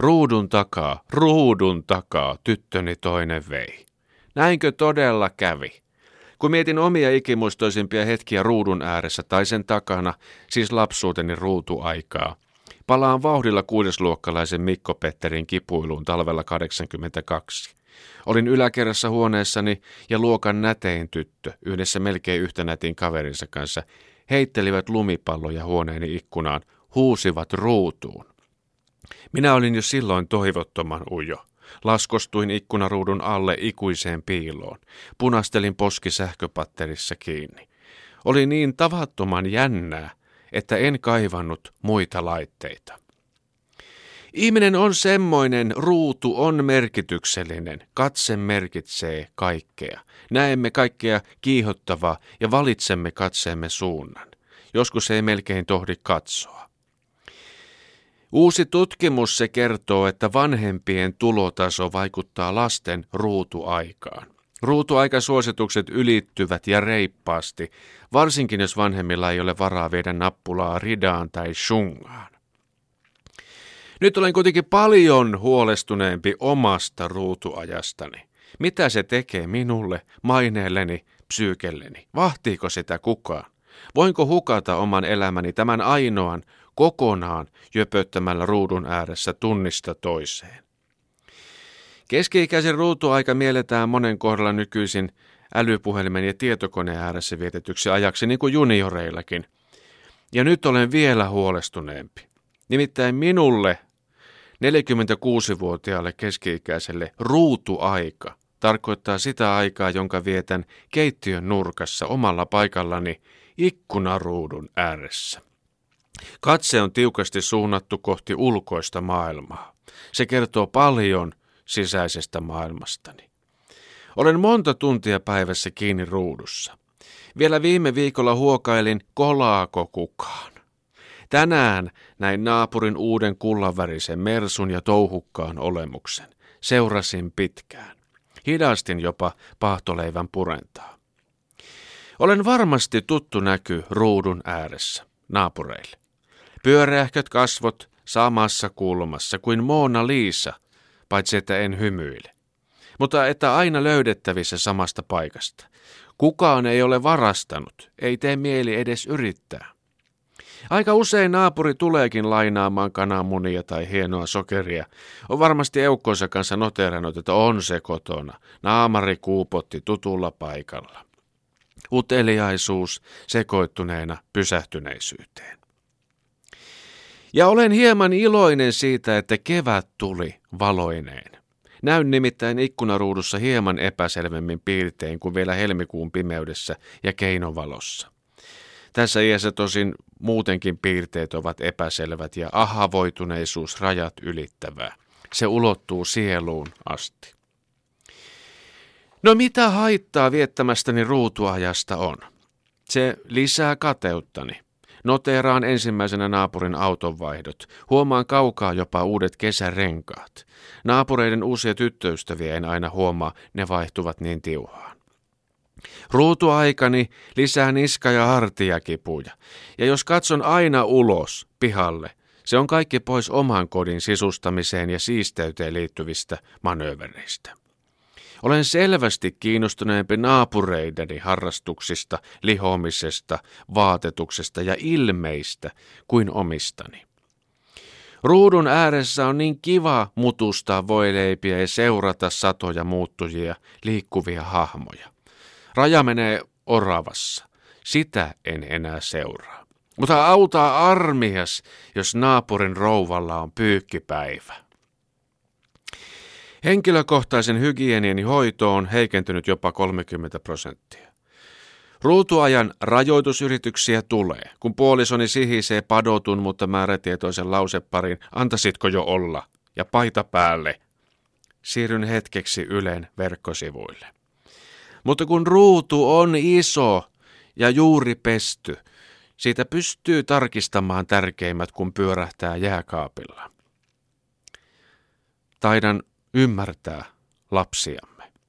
Ruudun takaa, ruudun takaa, tyttöni toinen vei. Näinkö todella kävi? Kun mietin omia ikimuistoisimpia hetkiä ruudun ääressä tai sen takana, siis lapsuuteni ruutuaikaa, palaan vauhdilla kuudesluokkalaisen Mikko Petterin kipuiluun talvella 82. Olin yläkerrassa huoneessani ja luokan nätein tyttö yhdessä melkein yhtä nätin kaverinsa kanssa heittelivät lumipalloja huoneeni ikkunaan, huusivat ruutuun. Minä olin jo silloin toivottoman ujo. Laskostuin ikkunaruudun alle ikuiseen piiloon. Punastelin poski sähköpatterissa kiinni. Oli niin tavattoman jännää, että en kaivannut muita laitteita. Ihminen on semmoinen, ruutu on merkityksellinen, katse merkitsee kaikkea. Näemme kaikkea kiihottavaa ja valitsemme katseemme suunnan. Joskus ei melkein tohdi katsoa. Uusi tutkimus se kertoo, että vanhempien tulotaso vaikuttaa lasten ruutuaikaan. Ruutuaikasuositukset ylittyvät ja reippaasti, varsinkin jos vanhemmilla ei ole varaa viedä nappulaa ridaan tai shungaan. Nyt olen kuitenkin paljon huolestuneempi omasta ruutuajastani. Mitä se tekee minulle, maineelleni, psyykelleni? Vahtiiko sitä kukaan? Voinko hukata oman elämäni tämän ainoan kokonaan jöpöttämällä ruudun ääressä tunnista toiseen? Keski-ikäisen ruutuaika mielletään monen kohdalla nykyisin älypuhelimen ja tietokoneen ääressä vietetyksi ajaksi, niin kuin junioreillakin. Ja nyt olen vielä huolestuneempi. Nimittäin minulle 46-vuotiaalle keski-ikäiselle ruutuaika tarkoittaa sitä aikaa, jonka vietän keittiön nurkassa omalla paikallani ikkunaruudun ääressä. Katse on tiukasti suunnattu kohti ulkoista maailmaa. Se kertoo paljon sisäisestä maailmastani. Olen monta tuntia päivässä kiinni ruudussa. Vielä viime viikolla huokailin, kolaako kukaan. Tänään näin naapurin uuden kullanvärisen mersun ja touhukkaan olemuksen. Seurasin pitkään. Hidastin jopa pahtoleivän purentaa. Olen varmasti tuttu näky ruudun ääressä, naapureille. Pyöreähköt kasvot samassa kulmassa kuin Moona Liisa, paitsi että en hymyile. Mutta että aina löydettävissä samasta paikasta. Kukaan ei ole varastanut, ei tee mieli edes yrittää. Aika usein naapuri tuleekin lainaamaan kananmunia tai hienoa sokeria. On varmasti eukkonsa kanssa noterannut, että on se kotona. Naamari kuupotti tutulla paikalla. Uteliaisuus sekoittuneena pysähtyneisyyteen. Ja olen hieman iloinen siitä, että kevät tuli valoineen. Näyn nimittäin ikkunaruudussa hieman epäselvemmin piirtein kuin vielä helmikuun pimeydessä ja keinovalossa. Tässä iässä tosin muutenkin piirteet ovat epäselvät ja ahavoituneisuus rajat ylittävää. Se ulottuu sieluun asti. No mitä haittaa viettämästäni ruutuajasta on? Se lisää kateuttani. Noteeraan ensimmäisenä naapurin autonvaihdot. Huomaan kaukaa jopa uudet kesärenkaat. Naapureiden uusia tyttöystäviä en aina huomaa, ne vaihtuvat niin tiuhaan. Ruutuaikani lisää niska- ja hartiakipuja. Ja jos katson aina ulos pihalle, se on kaikki pois oman kodin sisustamiseen ja siisteyteen liittyvistä manöövereistä. Olen selvästi kiinnostuneempi naapureideni harrastuksista, lihomisesta, vaatetuksesta ja ilmeistä kuin omistani. Ruudun ääressä on niin kiva mutustaa voileipiä ja seurata satoja muuttujia, liikkuvia hahmoja. Raja menee oravassa. Sitä en enää seuraa. Mutta autaa armias, jos naapurin rouvalla on pyykkipäivä. Henkilökohtaisen hygienieni hoito on heikentynyt jopa 30 prosenttia. Ruutuajan rajoitusyrityksiä tulee, kun puolisoni sihisee padotun, mutta määrätietoisen lauseparin, antasitko jo olla, ja paita päälle. Siirryn hetkeksi Ylen verkkosivuille. Mutta kun ruutu on iso ja juuri pesty, siitä pystyy tarkistamaan tärkeimmät, kun pyörähtää jääkaapilla. Taidan ymmärtää lapsia.